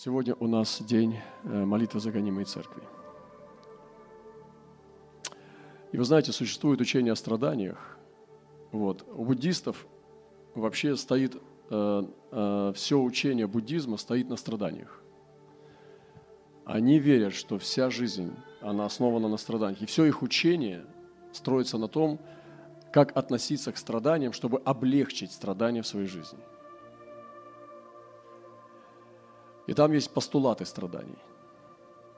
Сегодня у нас день э, молитвы за гонимые церкви. И вы знаете, существует учение о страданиях. Вот. У буддистов вообще стоит, э, э, все учение буддизма стоит на страданиях. Они верят, что вся жизнь, она основана на страданиях. И все их учение строится на том, как относиться к страданиям, чтобы облегчить страдания в своей жизни. И там есть постулаты страданий.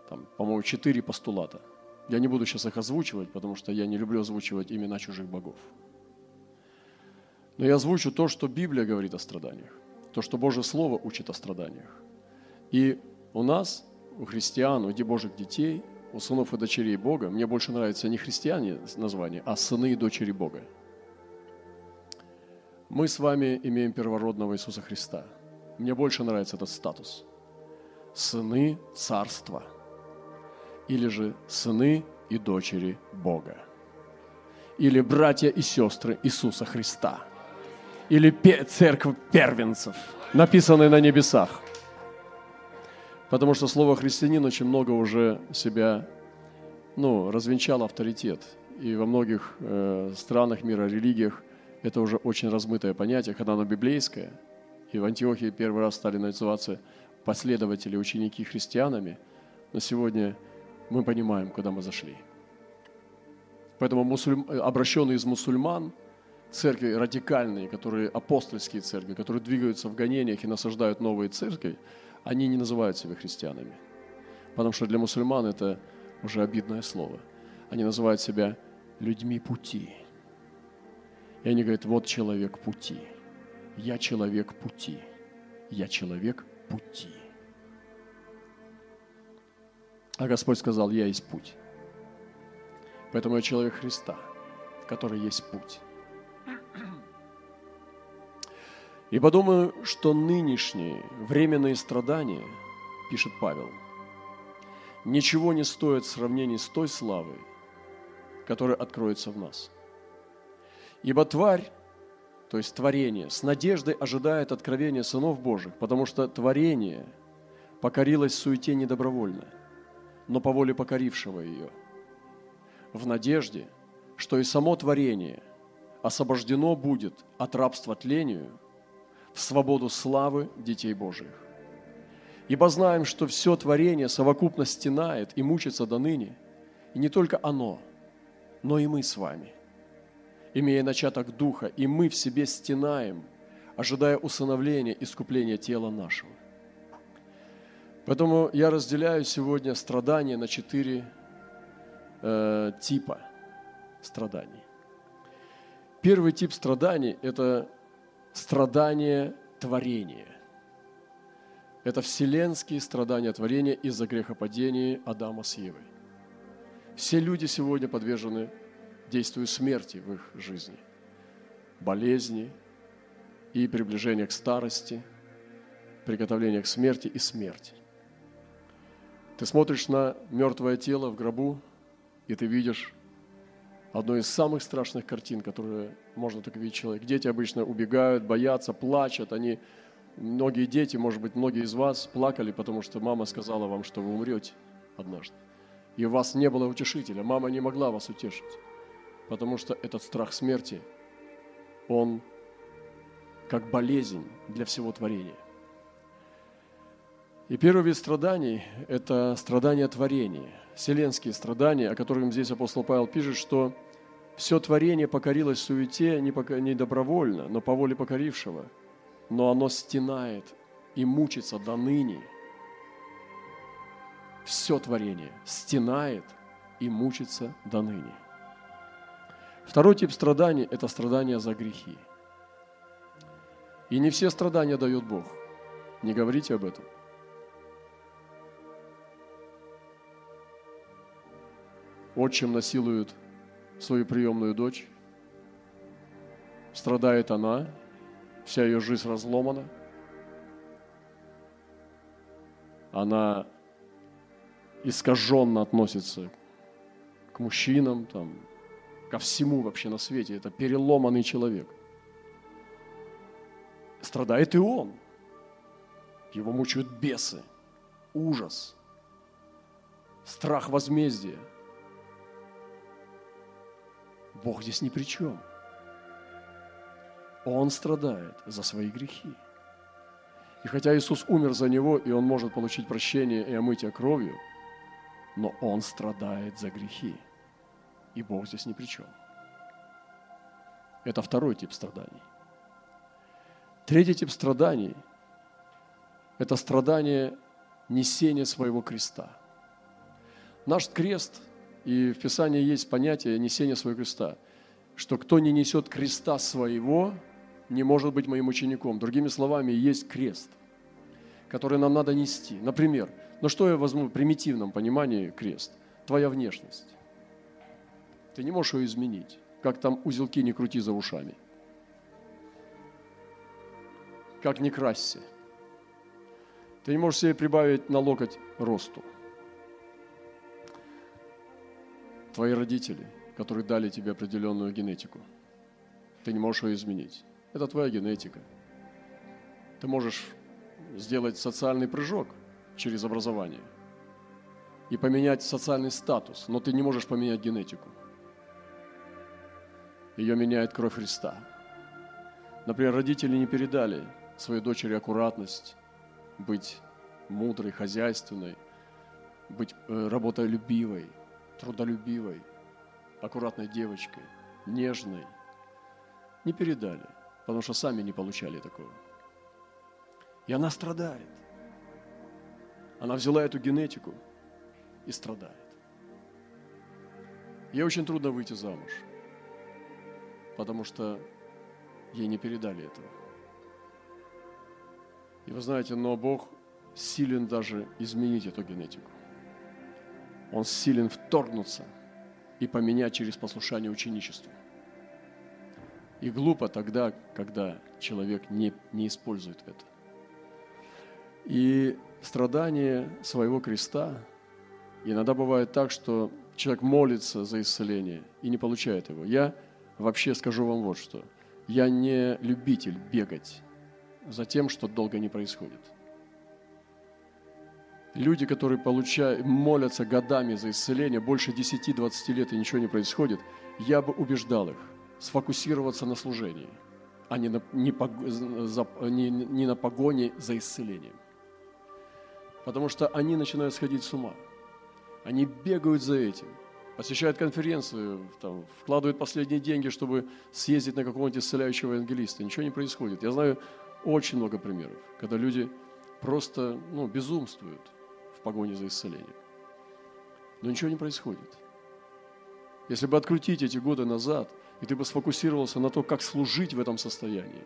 Там, по-моему, четыре постулата. Я не буду сейчас их озвучивать, потому что я не люблю озвучивать имена чужих богов. Но я озвучу то, что Библия говорит о страданиях, то, что Божье Слово учит о страданиях. И у нас, у христиан, у Божьих детей – у сынов и дочерей Бога, мне больше нравится не христиане название, а сыны и дочери Бога. Мы с вами имеем первородного Иисуса Христа. Мне больше нравится этот статус. Сыны Царства. Или же сыны и дочери Бога. Или братья и сестры Иисуса Христа. Или церковь первенцев, написанные на небесах – Потому что слово христианин очень много уже себя ну, развенчало авторитет. И во многих э, странах мира, религиях это уже очень размытое понятие, когда оно библейское. И в Антиохии первый раз стали называться последователи, ученики христианами. Но сегодня мы понимаем, куда мы зашли. Поэтому мусульм... обращенные из мусульман, церкви радикальные, которые апостольские церкви, которые двигаются в гонениях и насаждают новые церкви, они не называют себя христианами. Потому что для мусульман это уже обидное слово. Они называют себя людьми пути. И они говорят, вот человек пути. Я человек пути. Я человек пути. А Господь сказал, я есть путь. Поэтому я человек Христа, который есть путь. И подумаю, что нынешние временные страдания, пишет Павел, ничего не стоят в сравнении с той славой, которая откроется в нас. Ибо тварь, то есть творение, с надеждой ожидает откровения сынов Божьих, потому что творение покорилось суете недобровольно, но по воле покорившего ее, в надежде, что и само творение освобождено будет от рабства тлению – в свободу славы детей Божиих. Ибо знаем, что все творение совокупно стенает и мучится до ныне, и не только оно, но и мы с вами, имея начаток Духа, и мы в себе стенаем, ожидая усыновления, искупления тела нашего. Поэтому я разделяю сегодня страдания на четыре э, типа страданий. Первый тип страданий – это страдания творения. Это вселенские страдания творения из-за грехопадения Адама с Евой. Все люди сегодня подвержены действию смерти в их жизни. Болезни и приближение к старости, приготовление к смерти и смерти. Ты смотришь на мертвое тело в гробу, и ты видишь одной из самых страшных картин, которые можно так видеть человек. Дети обычно убегают, боятся, плачут. Они, многие дети, может быть, многие из вас плакали, потому что мама сказала вам, что вы умрете однажды. И у вас не было утешителя. Мама не могла вас утешить, потому что этот страх смерти, он как болезнь для всего творения. И первый вид страданий – это страдания творения, вселенские страдания, о которых здесь апостол Павел пишет, что все творение покорилось суете не, не добровольно, но по воле покорившего, но оно стенает и мучится до ныне. Все творение стенает и мучится до ныне. Второй тип страданий – это страдания за грехи. И не все страдания дает Бог. Не говорите об этом – отчим насилует свою приемную дочь, страдает она, вся ее жизнь разломана, она искаженно относится к мужчинам, там, ко всему вообще на свете. Это переломанный человек. Страдает и он. Его мучают бесы. ужас, страх возмездия. Бог здесь ни при чем. Он страдает за свои грехи. И хотя Иисус умер за него, и он может получить прощение и омытие кровью, но он страдает за грехи. И Бог здесь ни при чем. Это второй тип страданий. Третий тип страданий – это страдание несения своего креста. Наш крест, и в Писании есть понятие несения своего креста, что кто не несет креста своего, не может быть моим учеником. Другими словами, есть крест, который нам надо нести. Например, ну что я возьму в примитивном понимании крест? Твоя внешность. Ты не можешь ее изменить, как там узелки не крути за ушами. Как не красься. Ты не можешь себе прибавить на локоть росту. Твои родители, которые дали тебе определенную генетику, ты не можешь ее изменить. Это твоя генетика. Ты можешь сделать социальный прыжок через образование и поменять социальный статус, но ты не можешь поменять генетику. Ее меняет кровь Христа. Например, родители не передали своей дочери аккуратность, быть мудрой, хозяйственной, быть э, работолюбивой, трудолюбивой, аккуратной девочкой, нежной. Не передали – потому что сами не получали такого. И она страдает. Она взяла эту генетику и страдает. Ей очень трудно выйти замуж, потому что ей не передали этого. И вы знаете, но Бог силен даже изменить эту генетику. Он силен вторгнуться и поменять через послушание ученичеству. И глупо тогда, когда человек не, не использует это. И страдание своего креста, иногда бывает так, что человек молится за исцеление и не получает его. Я вообще скажу вам вот что. Я не любитель бегать за тем, что долго не происходит. Люди, которые получают, молятся годами за исцеление, больше 10-20 лет и ничего не происходит, я бы убеждал их – сфокусироваться на служении, а не на, не, за, не, не на погоне за исцелением. Потому что они начинают сходить с ума. Они бегают за этим, посещают конференцию, там, вкладывают последние деньги, чтобы съездить на какого-нибудь исцеляющего евангелиста. Ничего не происходит. Я знаю очень много примеров, когда люди просто ну, безумствуют в погоне за исцелением. Но ничего не происходит. Если бы открутить эти годы назад, и ты бы сфокусировался на то, как служить в этом состоянии,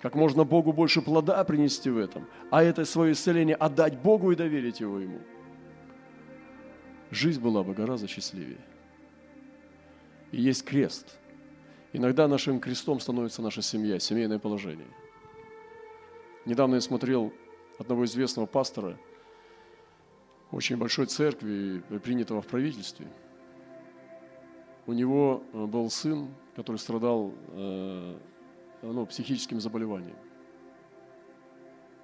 как можно Богу больше плода принести в этом, а это свое исцеление отдать Богу и доверить его Ему, жизнь была бы гораздо счастливее. И есть крест. Иногда нашим крестом становится наша семья, семейное положение. Недавно я смотрел одного известного пастора очень большой церкви, принятого в правительстве – у него э, был сын, который страдал э, ну, психическим заболеванием.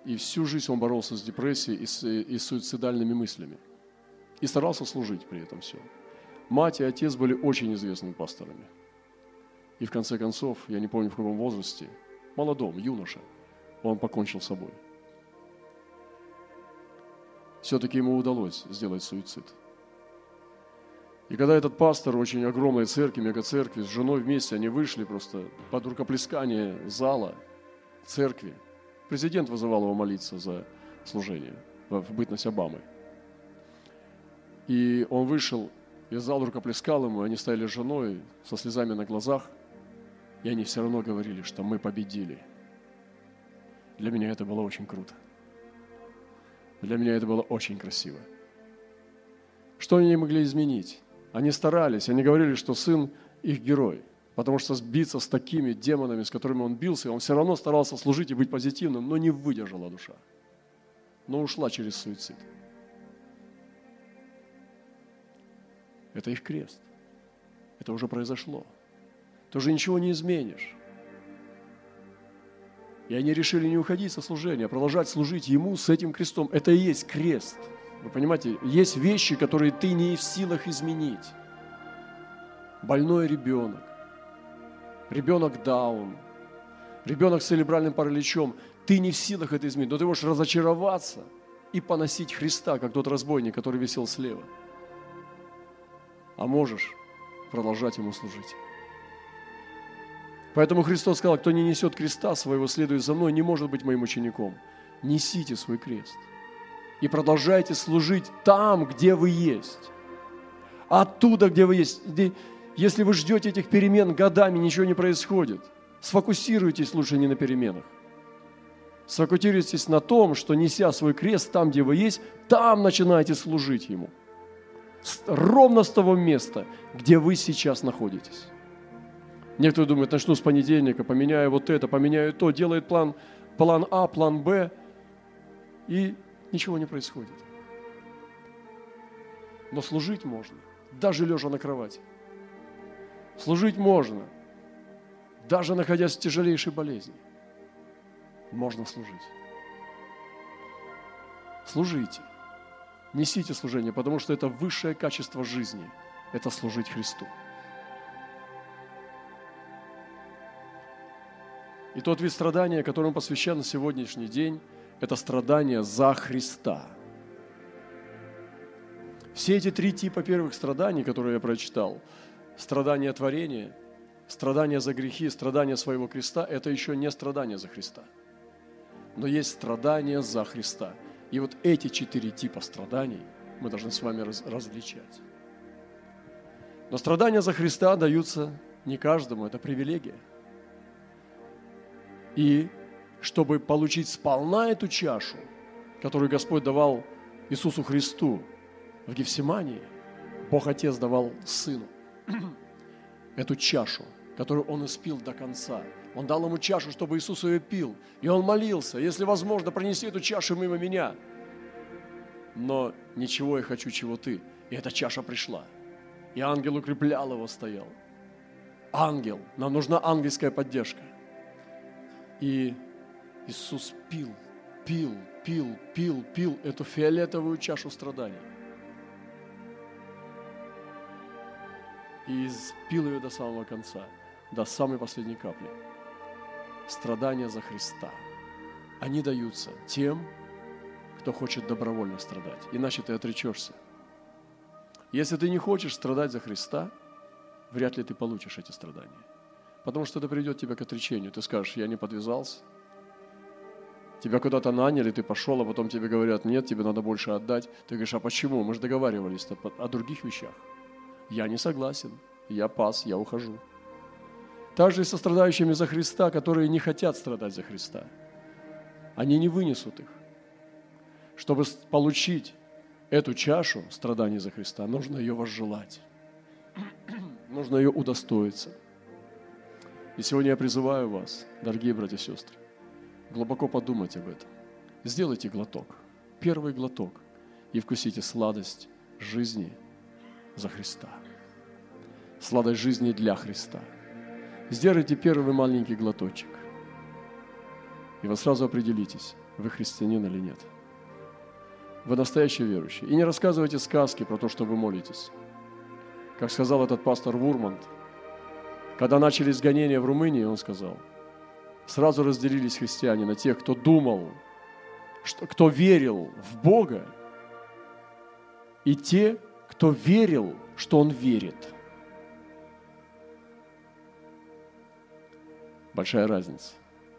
И всю жизнь он боролся с депрессией и, с, и суицидальными мыслями. И старался служить при этом все. Мать и отец были очень известными пасторами. И в конце концов, я не помню в каком возрасте, молодом, юноша, он покончил с собой. Все-таки ему удалось сделать суицид – и когда этот пастор очень огромной церкви, мегацеркви, с женой вместе, они вышли просто под рукоплескание зала церкви, президент вызывал его молиться за служение в бытность Обамы. И он вышел, и зал рукоплескал ему, и они стояли с женой со слезами на глазах, и они все равно говорили, что мы победили. Для меня это было очень круто. Для меня это было очень красиво. Что они могли изменить? Они старались, они говорили, что сын их герой, потому что сбиться с такими демонами, с которыми он бился, он все равно старался служить и быть позитивным, но не выдержала душа, но ушла через суицид. Это их крест. Это уже произошло. Ты уже ничего не изменишь. И они решили не уходить со служения, а продолжать служить Ему с этим крестом. Это и есть крест. Вы понимаете, есть вещи, которые ты не в силах изменить. Больной ребенок, ребенок даун, ребенок с церебральным параличом. Ты не в силах это изменить, но ты можешь разочароваться и поносить Христа, как тот разбойник, который висел слева. А можешь продолжать Ему служить. Поэтому Христос сказал, кто не несет креста своего, следует за мной, не может быть моим учеником. Несите свой крест. И продолжайте служить там, где вы есть. Оттуда, где вы есть. Если вы ждете этих перемен годами, ничего не происходит. Сфокусируйтесь лучше не на переменах. Сфокусируйтесь на том, что неся свой крест там, где вы есть, там начинайте служить Ему. Ровно с того места, где вы сейчас находитесь. Некоторые думают, начну с понедельника, поменяю вот это, поменяю то, делает план, план А, план Б, и ничего не происходит. Но служить можно, даже лежа на кровати. Служить можно, даже находясь в тяжелейшей болезни. Можно служить. Служите. Несите служение, потому что это высшее качество жизни. Это служить Христу. И тот вид страдания, которому посвящен сегодняшний день, это страдание за Христа. Все эти три типа первых страданий, которые я прочитал, страдание творения, страдание за грехи, страдание своего креста, это еще не страдание за Христа. Но есть страдание за Христа. И вот эти четыре типа страданий мы должны с вами раз, различать. Но страдания за Христа даются не каждому, это привилегия – и чтобы получить сполна эту чашу, которую Господь давал Иисусу Христу в Гефсимании, Бог Отец давал Сыну эту чашу, которую Он испил до конца. Он дал ему чашу, чтобы Иисус ее пил. И он молился, если возможно, пронеси эту чашу мимо меня. Но ничего я хочу, чего ты. И эта чаша пришла. И ангел укреплял его, стоял. Ангел. Нам нужна ангельская поддержка. И Иисус пил, пил, пил, пил, пил эту фиолетовую чашу страданий. И испил ее до самого конца, до самой последней капли. Страдания за Христа. Они даются тем, кто хочет добровольно страдать. Иначе ты отречешься. Если ты не хочешь страдать за Христа, вряд ли ты получишь эти страдания. Потому что это приведет тебя к отречению. Ты скажешь, я не подвязался. Тебя куда-то наняли, ты пошел, а потом тебе говорят, нет, тебе надо больше отдать. Ты говоришь, а почему? Мы же договаривались о других вещах. Я не согласен, я пас, я ухожу. Так же и со страдающими за Христа, которые не хотят страдать за Христа. Они не вынесут их. Чтобы получить эту чашу страданий за Христа, нужно ее возжелать. нужно ее удостоиться – и сегодня я призываю вас, дорогие братья и сестры, глубоко подумать об этом. Сделайте глоток, первый глоток, и вкусите сладость жизни за Христа. Сладость жизни для Христа. Сделайте первый маленький глоточек. И вы сразу определитесь, вы христианин или нет. Вы настоящий верующий. И не рассказывайте сказки про то, что вы молитесь. Как сказал этот пастор Вурмант – когда начались гонения в Румынии, он сказал, сразу разделились христиане на тех, кто думал, что, кто верил в Бога, и те, кто верил, что Он верит. Большая разница.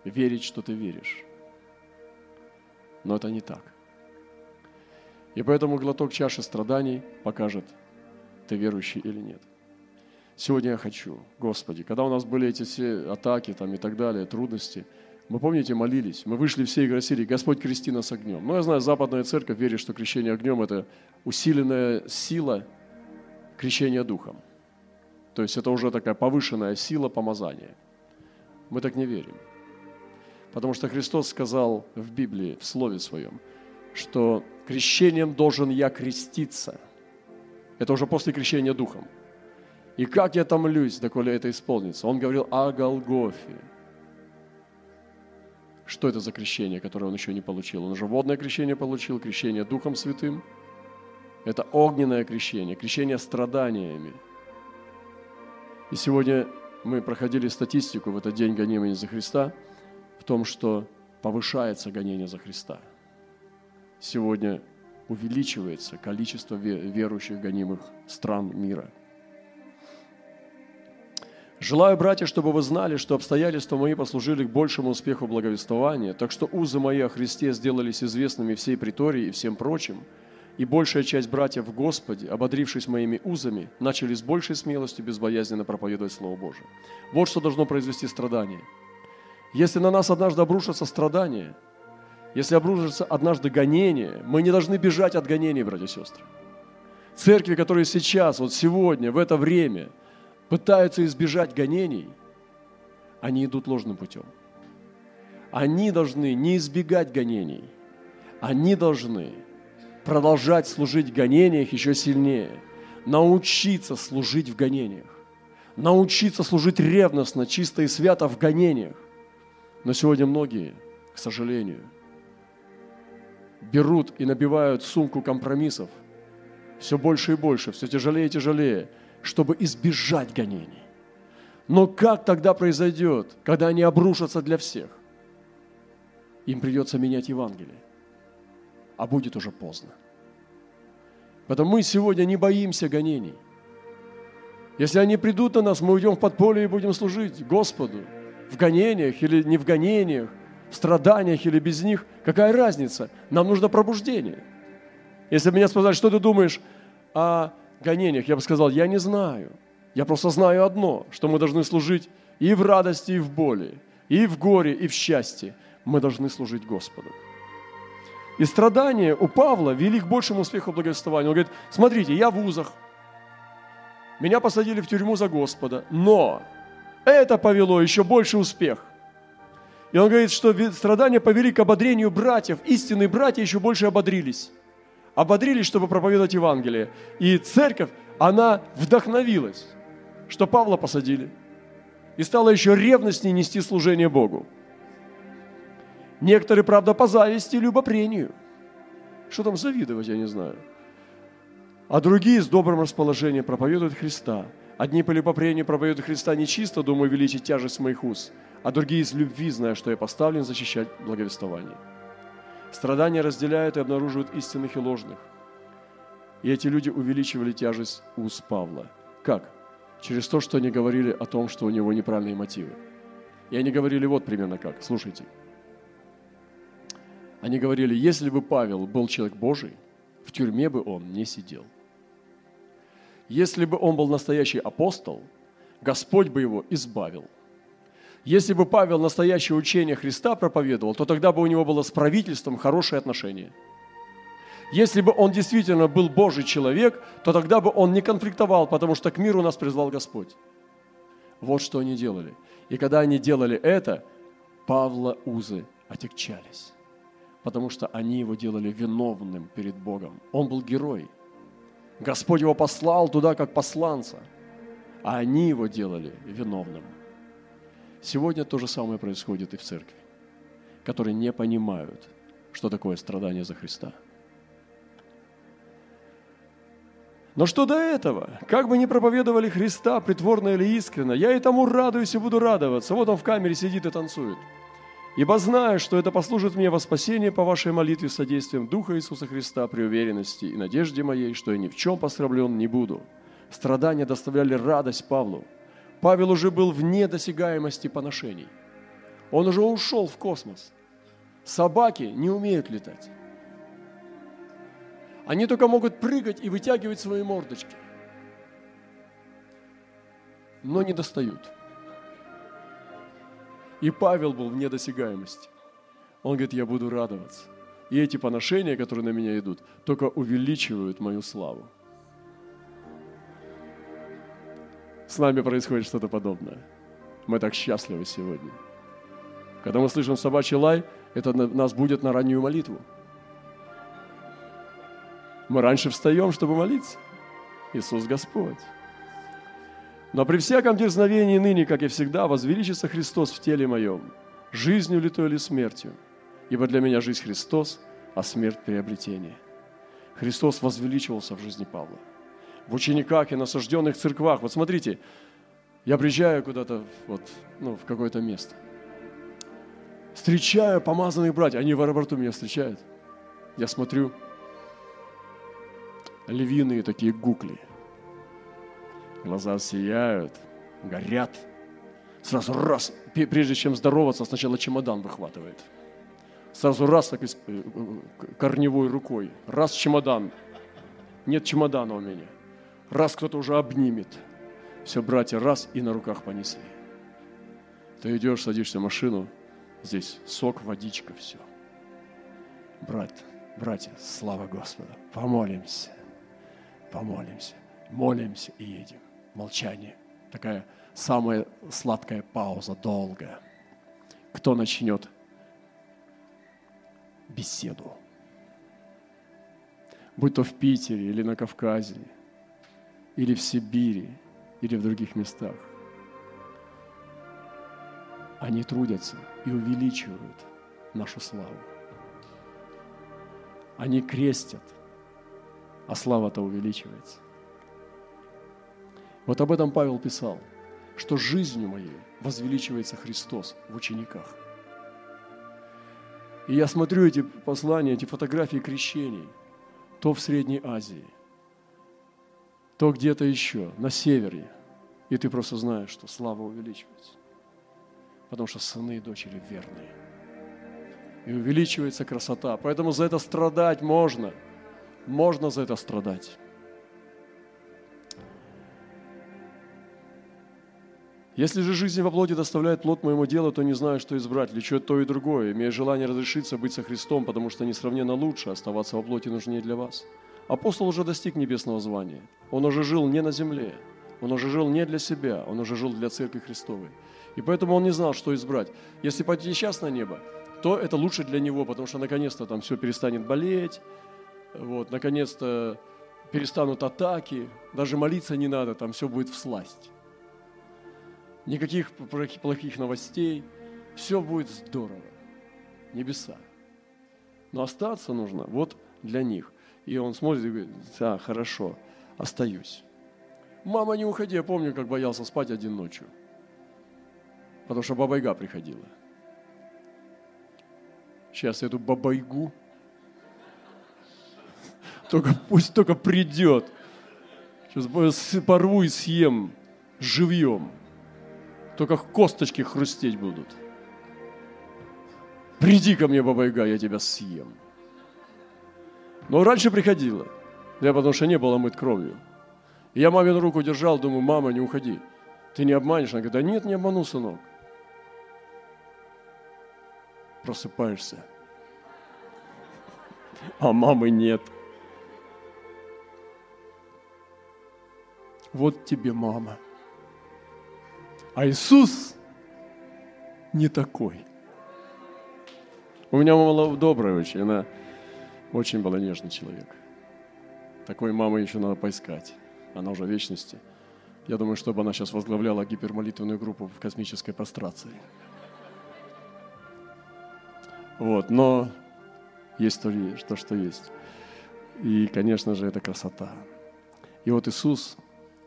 Верить, что ты веришь. Но это не так. И поэтому глоток чаши страданий покажет, ты верующий или нет. Сегодня я хочу, Господи, когда у нас были эти все атаки там и так далее, трудности, мы, помните, молились, мы вышли все и просили, Господь, крести нас огнем. Ну, я знаю, западная церковь верит, что крещение огнем – это усиленная сила крещения духом. То есть это уже такая повышенная сила помазания. Мы так не верим. Потому что Христос сказал в Библии, в Слове Своем, что крещением должен я креститься. Это уже после крещения духом – и как я томлюсь, доколе это исполнится. Он говорил о Голгофе. Что это за крещение, которое он еще не получил? Он уже водное крещение получил, крещение Духом Святым. Это огненное крещение, крещение страданиями. И сегодня мы проходили статистику в этот день гонения за Христа в том, что повышается гонение за Христа. Сегодня увеличивается количество верующих гонимых стран мира. Желаю, братья, чтобы вы знали, что обстоятельства мои послужили к большему успеху благовествования, так что узы мои о Христе сделались известными всей притории и всем прочим, и большая часть братьев в Господе, ободрившись моими узами, начали с большей смелостью безбоязненно проповедовать Слово Божие. Вот что должно произвести страдание. Если на нас однажды обрушатся страдания – если обрушится однажды гонение, мы не должны бежать от гонений, братья и сестры. Церкви, которые сейчас, вот сегодня, в это время пытаются избежать гонений, они идут ложным путем. Они должны не избегать гонений. Они должны продолжать служить в гонениях еще сильнее. Научиться служить в гонениях. Научиться служить ревностно, чисто и свято в гонениях. Но сегодня многие, к сожалению, берут и набивают сумку компромиссов все больше и больше, все тяжелее и тяжелее, чтобы избежать гонений. Но как тогда произойдет, когда они обрушатся для всех? Им придется менять Евангелие, а будет уже поздно. Поэтому мы сегодня не боимся гонений. Если они придут на нас, мы уйдем в подполье и будем служить Господу в гонениях или не в гонениях, в страданиях или без них, какая разница? Нам нужно пробуждение. Если меня спросили, что ты думаешь о гонениях, я бы сказал, я не знаю. Я просто знаю одно, что мы должны служить и в радости, и в боли, и в горе, и в счастье. Мы должны служить Господу. И страдания у Павла вели к большему успеху благовествования. Он говорит, смотрите, я в узах, меня посадили в тюрьму за Господа, но это повело еще больше успех. И он говорит, что страдания повели к ободрению братьев. Истинные братья еще больше ободрились. Ободрились, чтобы проповедовать Евангелие. И церковь, она вдохновилась, что Павла посадили. И стала еще ревностнее нести служение Богу. Некоторые, правда, по зависти и любопрению. Что там завидовать, я не знаю. А другие с добрым расположением проповедуют Христа. Одни по любопрению проповедуют Христа нечисто, думаю, увеличить тяжесть моих уст – а другие из любви, зная, что я поставлен защищать благовествование. Страдания разделяют и обнаруживают истинных и ложных. И эти люди увеличивали тяжесть уст Павла. Как? Через то, что они говорили о том, что у него неправильные мотивы. И они говорили вот примерно как. Слушайте. Они говорили, если бы Павел был человек Божий, в тюрьме бы он не сидел. Если бы он был настоящий апостол, Господь бы его избавил – если бы Павел настоящее учение Христа проповедовал, то тогда бы у него было с правительством хорошие отношения. Если бы он действительно был Божий человек, то тогда бы он не конфликтовал, потому что к миру нас призвал Господь. Вот что они делали. И когда они делали это, Павла узы отягчались, потому что они его делали виновным перед Богом. Он был герой. Господь его послал туда как посланца, а они его делали виновным. Сегодня то же самое происходит и в церкви, которые не понимают, что такое страдание за Христа. Но что до этого? Как бы ни проповедовали Христа, притворно или искренно, я и тому радуюсь и буду радоваться. Вот он в камере сидит и танцует. Ибо знаю, что это послужит мне во спасение по вашей молитве содействием Духа Иисуса Христа при уверенности и надежде моей, что я ни в чем посрамлен не буду. Страдания доставляли радость Павлу – Павел уже был вне досягаемости поношений. Он уже ушел в космос. Собаки не умеют летать. Они только могут прыгать и вытягивать свои мордочки. Но не достают. И Павел был вне досягаемости. Он говорит, я буду радоваться. И эти поношения, которые на меня идут, только увеличивают мою славу. с нами происходит что-то подобное. Мы так счастливы сегодня. Когда мы слышим собачий лай, это нас будет на раннюю молитву. Мы раньше встаем, чтобы молиться. Иисус Господь. Но при всяком дерзновении ныне, как и всегда, возвеличится Христос в теле моем. жизнью ли то или смертью. Ибо для меня жизнь Христос, а смерть приобретение. Христос возвеличивался в жизни Павла. В учениках и насажденных церквах. Вот смотрите, я приезжаю куда-то вот, ну, в какое-то место. Встречаю помазанных братьев. Они в аэропорту меня встречают. Я смотрю, львиные такие гукли. Глаза сияют, горят. Сразу раз, прежде чем здороваться, сначала чемодан выхватывает. Сразу раз так э, корневой рукой. Раз чемодан. Нет чемодана у меня. Раз кто-то уже обнимет. Все, братья, раз и на руках понесли. Ты идешь, садишься в машину, здесь сок, водичка, все. Брат, братья, слава Господу, помолимся, помолимся, молимся и едем. Молчание. Такая самая сладкая пауза, долгая. Кто начнет беседу? Будь то в Питере или на Кавказе, или в Сибири, или в других местах. Они трудятся и увеличивают нашу славу. Они крестят, а слава-то увеличивается. Вот об этом Павел писал, что жизнью моей возвеличивается Христос в учениках. И я смотрю эти послания, эти фотографии крещений, то в Средней Азии, то где-то еще, на севере. И ты просто знаешь, что слава увеличивается. Потому что сыны и дочери верные. И увеличивается красота. Поэтому за это страдать можно. Можно за это страдать. Если же жизнь во плоти доставляет плод моему делу, то не знаю, что избрать, лечу то и другое, имея желание разрешиться быть со Христом, потому что несравненно лучше оставаться во плоти нужнее для вас. Апостол уже достиг небесного звания. Он уже жил не на земле, он уже жил не для себя, он уже жил для Церкви Христовой. И поэтому он не знал, что избрать. Если пойти сейчас на небо, то это лучше для него, потому что наконец-то там все перестанет болеть, вот, наконец-то перестанут атаки, даже молиться не надо, там все будет в сласть никаких плохих новостей, все будет здорово, небеса. Но остаться нужно вот для них. И он смотрит и говорит, да, хорошо, остаюсь. Мама, не уходи, я помню, как боялся спать один ночью. Потому что бабайга приходила. Сейчас эту бабайгу, только, пусть только придет. Сейчас порву и съем живьем только косточки хрустеть будут. Приди ко мне, бабайга, я тебя съем. Но раньше приходила. Я потому что не было мыт кровью. И я мамину руку держал, думаю, мама, не уходи. Ты не обманешь? Она говорит, да нет, не обману, сынок. Просыпаешься. А мамы нет. Вот тебе мама. А Иисус не такой. У меня мама добрая очень, она очень была нежный человек. Такой мамы еще надо поискать. Она уже в вечности. Я думаю, чтобы она сейчас возглавляла гипермолитвенную группу в космической прострации. Вот, но есть то, то, что есть. И, конечно же, это красота. И вот Иисус,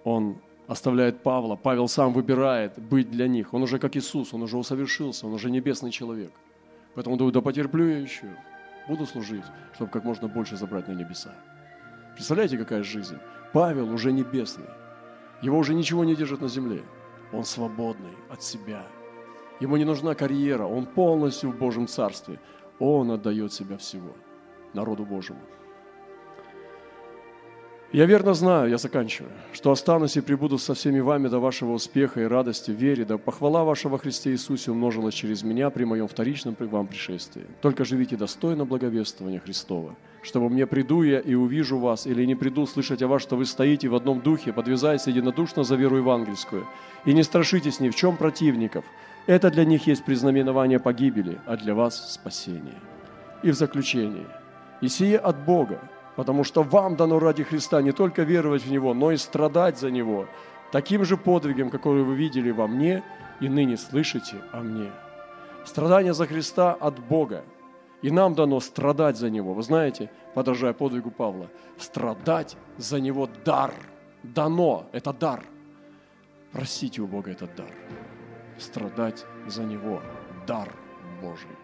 Он оставляет Павла. Павел сам выбирает быть для них. Он уже как Иисус, он уже усовершился, он уже небесный человек. Поэтому думаю, да потерплю я еще, буду служить, чтобы как можно больше забрать на небеса. Представляете, какая жизнь? Павел уже небесный. Его уже ничего не держит на земле. Он свободный от себя. Ему не нужна карьера. Он полностью в Божьем Царстве. Он отдает себя всего народу Божьему. Я верно знаю, я заканчиваю, что останусь и прибуду со всеми вами до вашего успеха и радости, вере, да похвала вашего Христе Иисусе умножилась через меня при моем вторичном при вам пришествии. Только живите достойно благовествования Христова, чтобы мне приду я и увижу вас, или не приду слышать о вас, что вы стоите в одном духе, подвязаясь единодушно за веру евангельскую, и не страшитесь ни в чем противников. Это для них есть признаменование погибели, а для вас спасение. И в заключение. И сие от Бога, Потому что вам дано ради Христа не только веровать в Него, но и страдать за Него, таким же подвигом, какой вы видели во мне и ныне слышите о мне. Страдание за Христа от Бога. И нам дано страдать за Него. Вы знаете, подражая подвигу Павла, страдать за Него дар. Дано, это дар. Просите у Бога этот дар. Страдать за Него дар Божий.